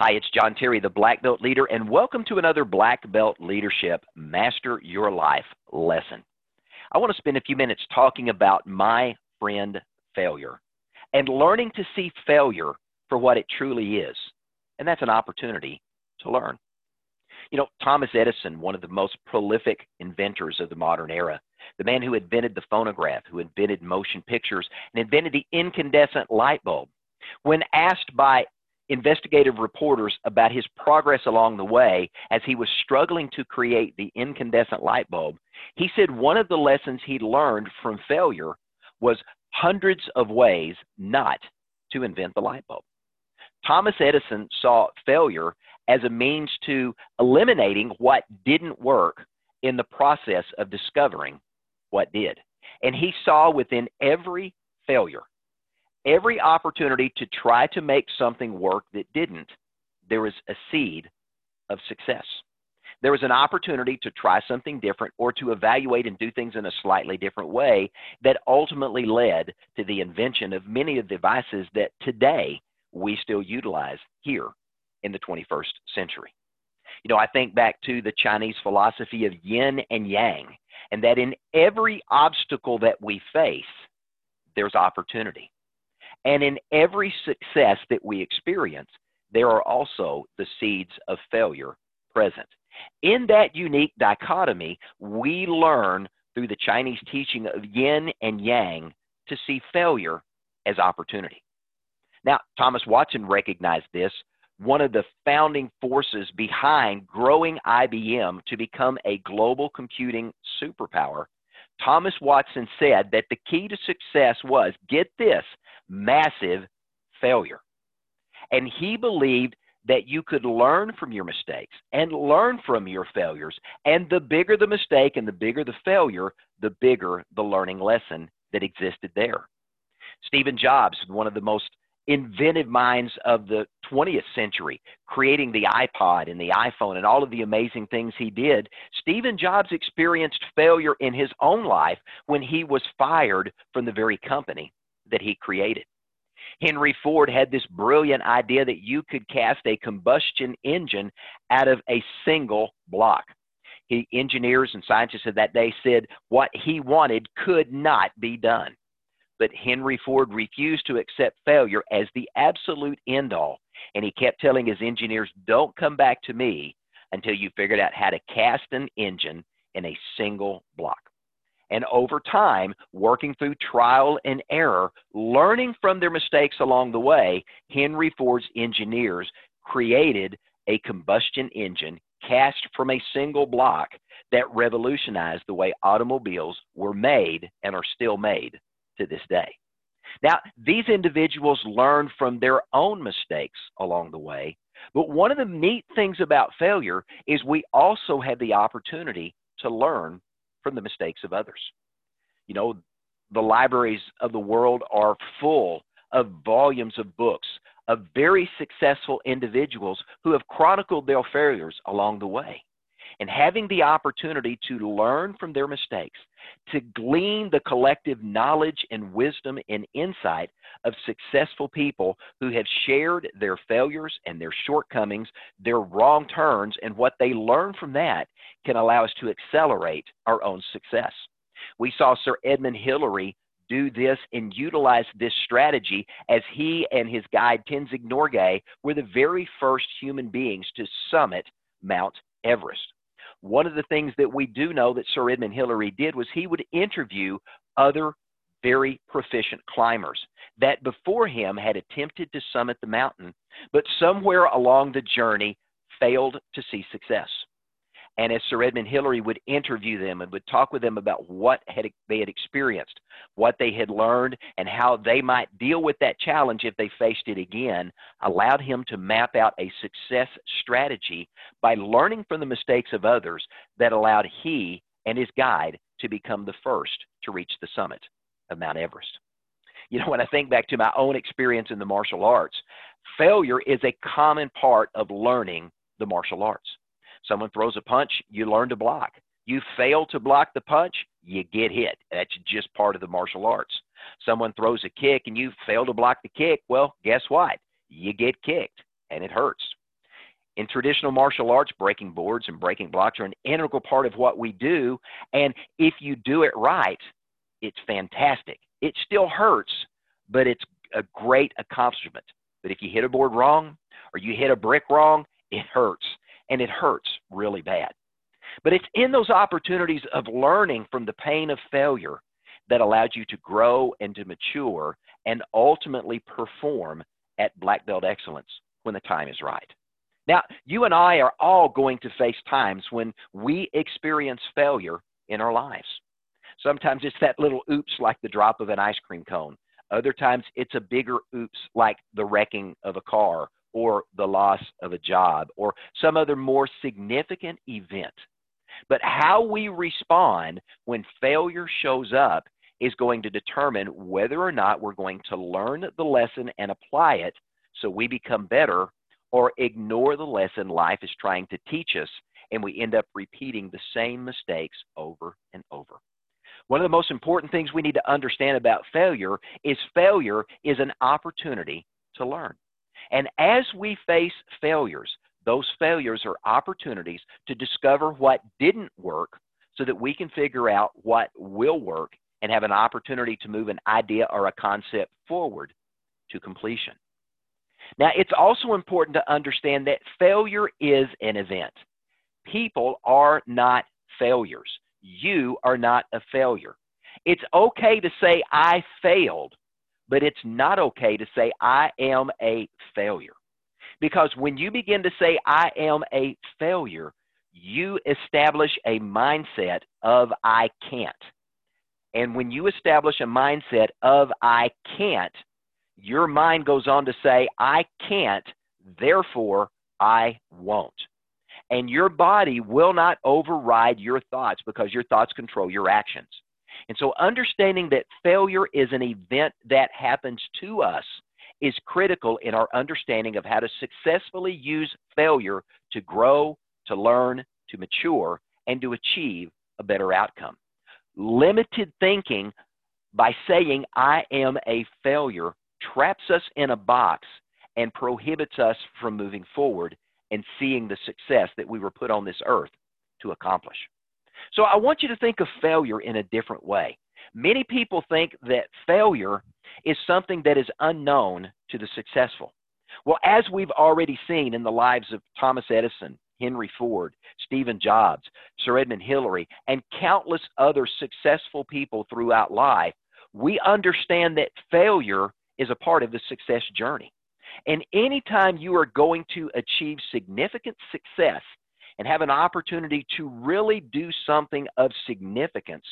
Hi, it's John Terry, the Black Belt Leader, and welcome to another Black Belt Leadership Master Your Life lesson. I want to spend a few minutes talking about my friend failure and learning to see failure for what it truly is. And that's an opportunity to learn. You know, Thomas Edison, one of the most prolific inventors of the modern era, the man who invented the phonograph, who invented motion pictures, and invented the incandescent light bulb, when asked by investigative reporters about his progress along the way as he was struggling to create the incandescent light bulb, he said one of the lessons he learned from failure was hundreds of ways not to invent the light bulb. Thomas Edison saw failure as a means to eliminating what didn't work in the process of discovering what did. And he saw within every failure every opportunity to try to make something work that didn't, there was a seed of success. There was an opportunity to try something different or to evaluate and do things in a slightly different way that ultimately led to the invention of many of the devices that today we still utilize here in the 21st century. You know, I think back to the Chinese philosophy of yin and yang, and that in every obstacle that we face, there's opportunity. And in every success that we experience, there are also the seeds of failure present. In that unique dichotomy, we learn through the Chinese teaching of yin and yang to see failure as opportunity. Now, Thomas Watson recognized this, one of the founding forces behind growing IBM to become a global computing superpower. Thomas Watson said that the key to success was get this massive failure. And he believed that you could learn from your mistakes and learn from your failures. And the bigger the mistake and the bigger the failure, the bigger the learning lesson that existed there. Steven Jobs, one of the most inventive minds of the 20th century, creating the iPod and the iPhone and all of the amazing things he did. Steven Jobs experienced failure in his own life when he was fired from the very company that he created. Henry Ford had this brilliant idea that you could cast a combustion engine out of a single block. He, engineers and scientists of that day said what he wanted could not be done. But Henry Ford refused to accept failure as the absolute end all. And he kept telling his engineers, don't come back to me until you figured out how to cast an engine in a single block and over time, working through trial and error, learning from their mistakes along the way, Henry Ford's engineers created a combustion engine cast from a single block that revolutionized the way automobiles were made and are still made to this day. Now, these individuals learned from their own mistakes along the way, but one of the neat things about failure is we also have the opportunity to learn from the mistakes of others. You know, the libraries of the world are full of volumes of books of very successful individuals who have chronicled their failures along the way. And having the opportunity to learn from their mistakes, to glean the collective knowledge and wisdom and insight of successful people who have shared their failures and their shortcomings, their wrong turns, and what they learn from that can allow us to accelerate our own success. We saw Sir Edmund Hillary do this and utilize this strategy as he and his guide Tenzing Norgay were the very first human beings to summit Mount Everest. One of the things that we do know that Sir Edmund Hillary did was he would interview other very proficient climbers that before him had attempted to summit the mountain, but somewhere along the journey failed to see success. And as Sir Edmund Hillary would interview them and would talk with them about what had, they had experienced, what they had learned, and how they might deal with that challenge if they faced it again, allowed him to map out a success strategy by learning from the mistakes of others that allowed he and his guide to become the first to reach the summit of Mount Everest. You know, when I think back to my own experience in the martial arts, failure is a common part of learning the martial arts. Someone throws a punch, you learn to block. You fail to block the punch, you get hit. That's just part of the martial arts. Someone throws a kick and you fail to block the kick, well, guess what? You get kicked and it hurts. In traditional martial arts, breaking boards and breaking blocks are an integral part of what we do. And if you do it right, it's fantastic. It still hurts, but it's a great accomplishment. But if you hit a board wrong or you hit a brick wrong, it hurts. And it hurts really bad. But it's in those opportunities of learning from the pain of failure that allows you to grow and to mature and ultimately perform at black belt excellence when the time is right. Now, you and I are all going to face times when we experience failure in our lives. Sometimes it's that little oops like the drop of an ice cream cone. Other times it's a bigger oops like the wrecking of a car or the loss of a job or some other more significant event. But how we respond when failure shows up is going to determine whether or not we're going to learn the lesson and apply it so we become better or ignore the lesson life is trying to teach us and we end up repeating the same mistakes over and over. One of the most important things we need to understand about failure is failure is an opportunity to learn. And as we face failures, those failures are opportunities to discover what didn't work so that we can figure out what will work and have an opportunity to move an idea or a concept forward to completion. Now, it's also important to understand that failure is an event. People are not failures. You are not a failure. It's okay to say, I failed, but it's not okay to say, I am a failure. Because when you begin to say, I am a failure, you establish a mindset of I can't. And when you establish a mindset of I can't, your mind goes on to say, I can't, therefore I won't. And your body will not override your thoughts because your thoughts control your actions. And so, understanding that failure is an event that happens to us is critical in our understanding of how to successfully use failure to grow, to learn, to mature, and to achieve a better outcome. Limited thinking by saying, I am a failure, traps us in a box and prohibits us from moving forward and seeing the success that we were put on this earth to accomplish. So I want you to think of failure in a different way. Many people think that failure is something that is unknown to the successful. Well, as we've already seen in the lives of Thomas Edison, Henry Ford, Steven Jobs, Sir Edmund Hillary, and countless other successful people throughout life, we understand that failure is a part of the success journey. And anytime you are going to achieve significant success and have an opportunity to really do something of significance,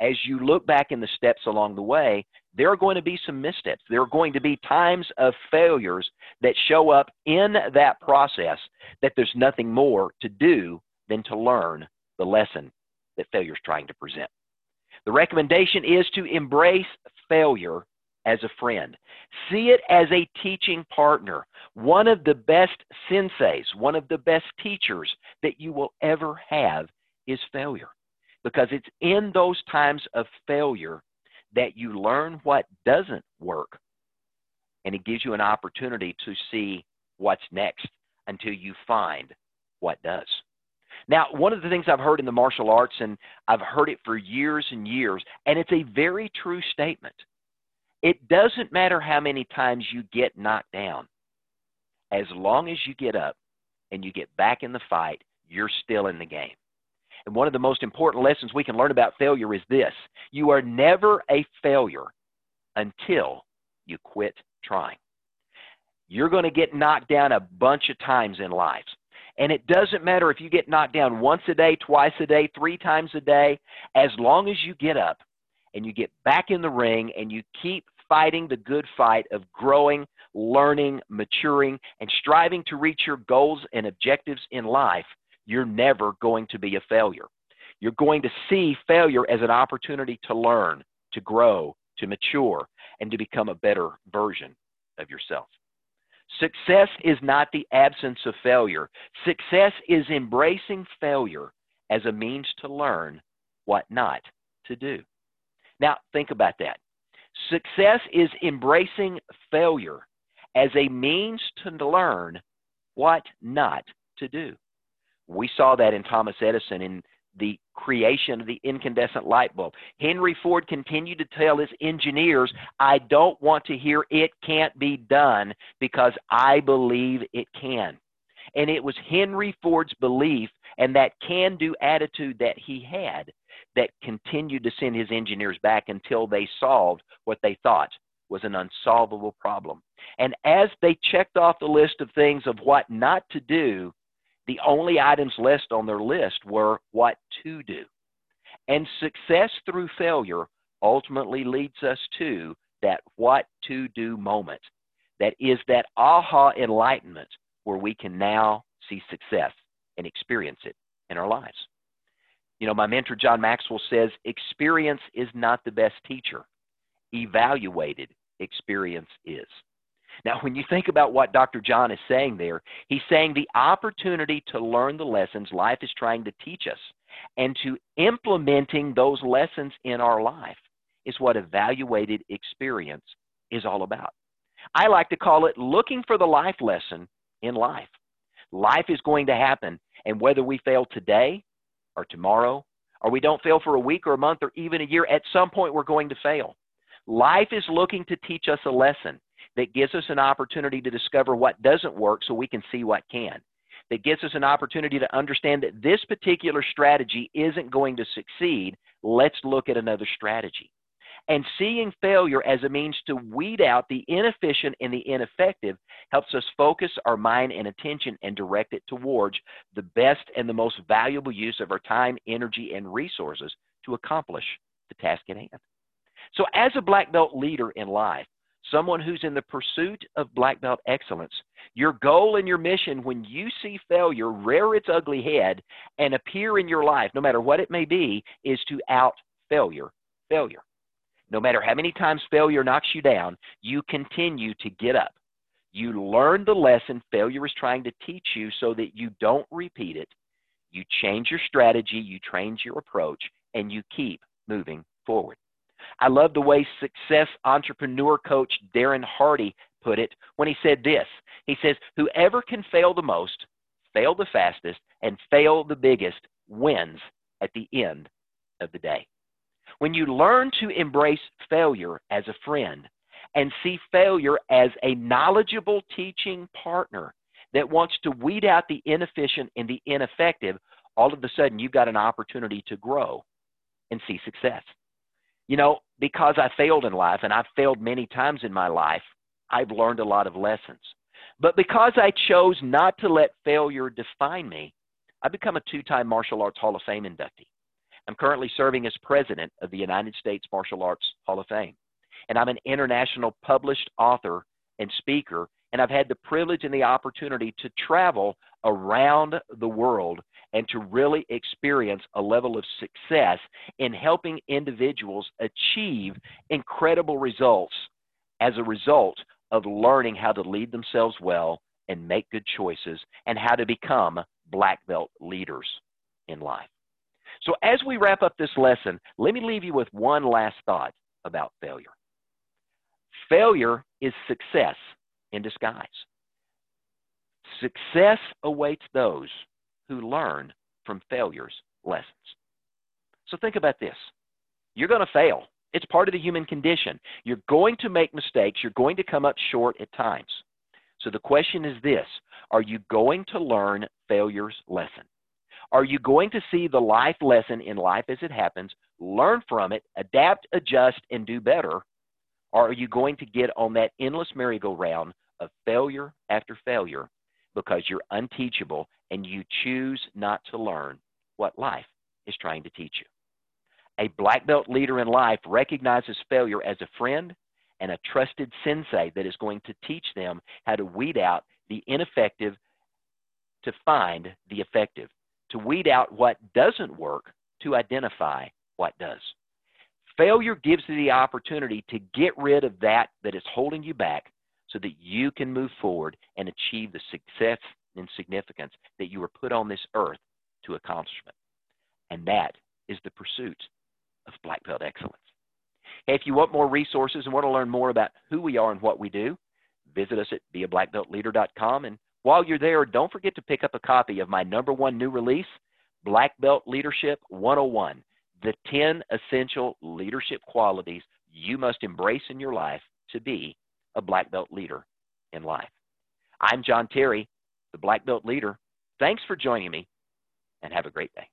as you look back in the steps along the way, there are going to be some missteps. There are going to be times of failures that show up in that process that there's nothing more to do than to learn the lesson that failure is trying to present. The recommendation is to embrace failure as a friend. See it as a teaching partner, one of the best senseis, one of the best teachers that you will ever have is failure. Because it's in those times of failure that you learn what doesn't work. And it gives you an opportunity to see what's next until you find what does. Now, one of the things I've heard in the martial arts, and I've heard it for years and years, and it's a very true statement. It doesn't matter how many times you get knocked down. As long as you get up and you get back in the fight, you're still in the game. And one of the most important lessons we can learn about failure is this you are never a failure until you quit trying. You're going to get knocked down a bunch of times in life. And it doesn't matter if you get knocked down once a day, twice a day, three times a day, as long as you get up and you get back in the ring and you keep fighting the good fight of growing, learning, maturing, and striving to reach your goals and objectives in life, you're never going to be a failure. You're going to see failure as an opportunity to learn, to grow, to mature, and to become a better version of yourself. Success is not the absence of failure. Success is embracing failure as a means to learn what not to do. Now, think about that. Success is embracing failure as a means to learn what not to do. We saw that in Thomas Edison in the creation of the incandescent light bulb. Henry Ford continued to tell his engineers, I don't want to hear it can't be done because I believe it can. And it was Henry Ford's belief and that can do attitude that he had that continued to send his engineers back until they solved what they thought was an unsolvable problem. And as they checked off the list of things of what not to do, the only items left on their list were what to do. And success through failure ultimately leads us to that what to do moment. That is that aha enlightenment where we can now see success and experience it in our lives. You know, my mentor John Maxwell says experience is not the best teacher, evaluated experience is. Now, when you think about what Dr. John is saying there, he's saying the opportunity to learn the lessons life is trying to teach us and to implementing those lessons in our life is what evaluated experience is all about. I like to call it looking for the life lesson in life. Life is going to happen, and whether we fail today or tomorrow, or we don't fail for a week or a month or even a year, at some point we're going to fail. Life is looking to teach us a lesson that gives us an opportunity to discover what doesn't work so we can see what can. That gives us an opportunity to understand that this particular strategy isn't going to succeed. Let's look at another strategy. And seeing failure as a means to weed out the inefficient and the ineffective helps us focus our mind and attention and direct it towards the best and the most valuable use of our time, energy, and resources to accomplish the task at hand. So, as a black belt leader in life, someone who's in the pursuit of black belt excellence. Your goal and your mission when you see failure rear its ugly head and appear in your life, no matter what it may be, is to out failure failure. No matter how many times failure knocks you down, you continue to get up. You learn the lesson failure is trying to teach you so that you don't repeat it. You change your strategy, you change your approach, and you keep moving forward. I love the way success entrepreneur coach Darren Hardy put it when he said this. He says, Whoever can fail the most, fail the fastest, and fail the biggest wins at the end of the day. When you learn to embrace failure as a friend and see failure as a knowledgeable teaching partner that wants to weed out the inefficient and the ineffective, all of a sudden you've got an opportunity to grow and see success. You know, because I failed in life, and I've failed many times in my life, I've learned a lot of lessons. But because I chose not to let failure define me, I've become a two time Martial Arts Hall of Fame inductee. I'm currently serving as president of the United States Martial Arts Hall of Fame. And I'm an international published author and speaker, and I've had the privilege and the opportunity to travel around the world and to really experience a level of success in helping individuals achieve incredible results as a result of learning how to lead themselves well and make good choices and how to become black belt leaders in life. So, as we wrap up this lesson, let me leave you with one last thought about failure. Failure is success in disguise. Success awaits those who learn from failure's lessons. So think about this. You're going to fail. It's part of the human condition. You're going to make mistakes. You're going to come up short at times. So the question is this Are you going to learn failure's lesson? Are you going to see the life lesson in life as it happens, learn from it, adapt, adjust, and do better? Or are you going to get on that endless merry-go-round of failure after failure because you're unteachable and you choose not to learn what life is trying to teach you. A black belt leader in life recognizes failure as a friend and a trusted sensei that is going to teach them how to weed out the ineffective to find the effective, to weed out what doesn't work to identify what does. Failure gives you the opportunity to get rid of that that is holding you back so that you can move forward and achieve the success and significance that you were put on this earth to accomplishment. And that is the pursuit of black belt excellence. Hey, if you want more resources and want to learn more about who we are and what we do, visit us at beablackbeltleader.com and While you're there, don't forget to pick up a copy of my number one new release, Black Belt Leadership 101 The 10 Essential Leadership Qualities You Must Embrace in Your Life to Be a Black Belt Leader in Life. I'm John Terry, the Black Belt Leader. Thanks for joining me, and have a great day.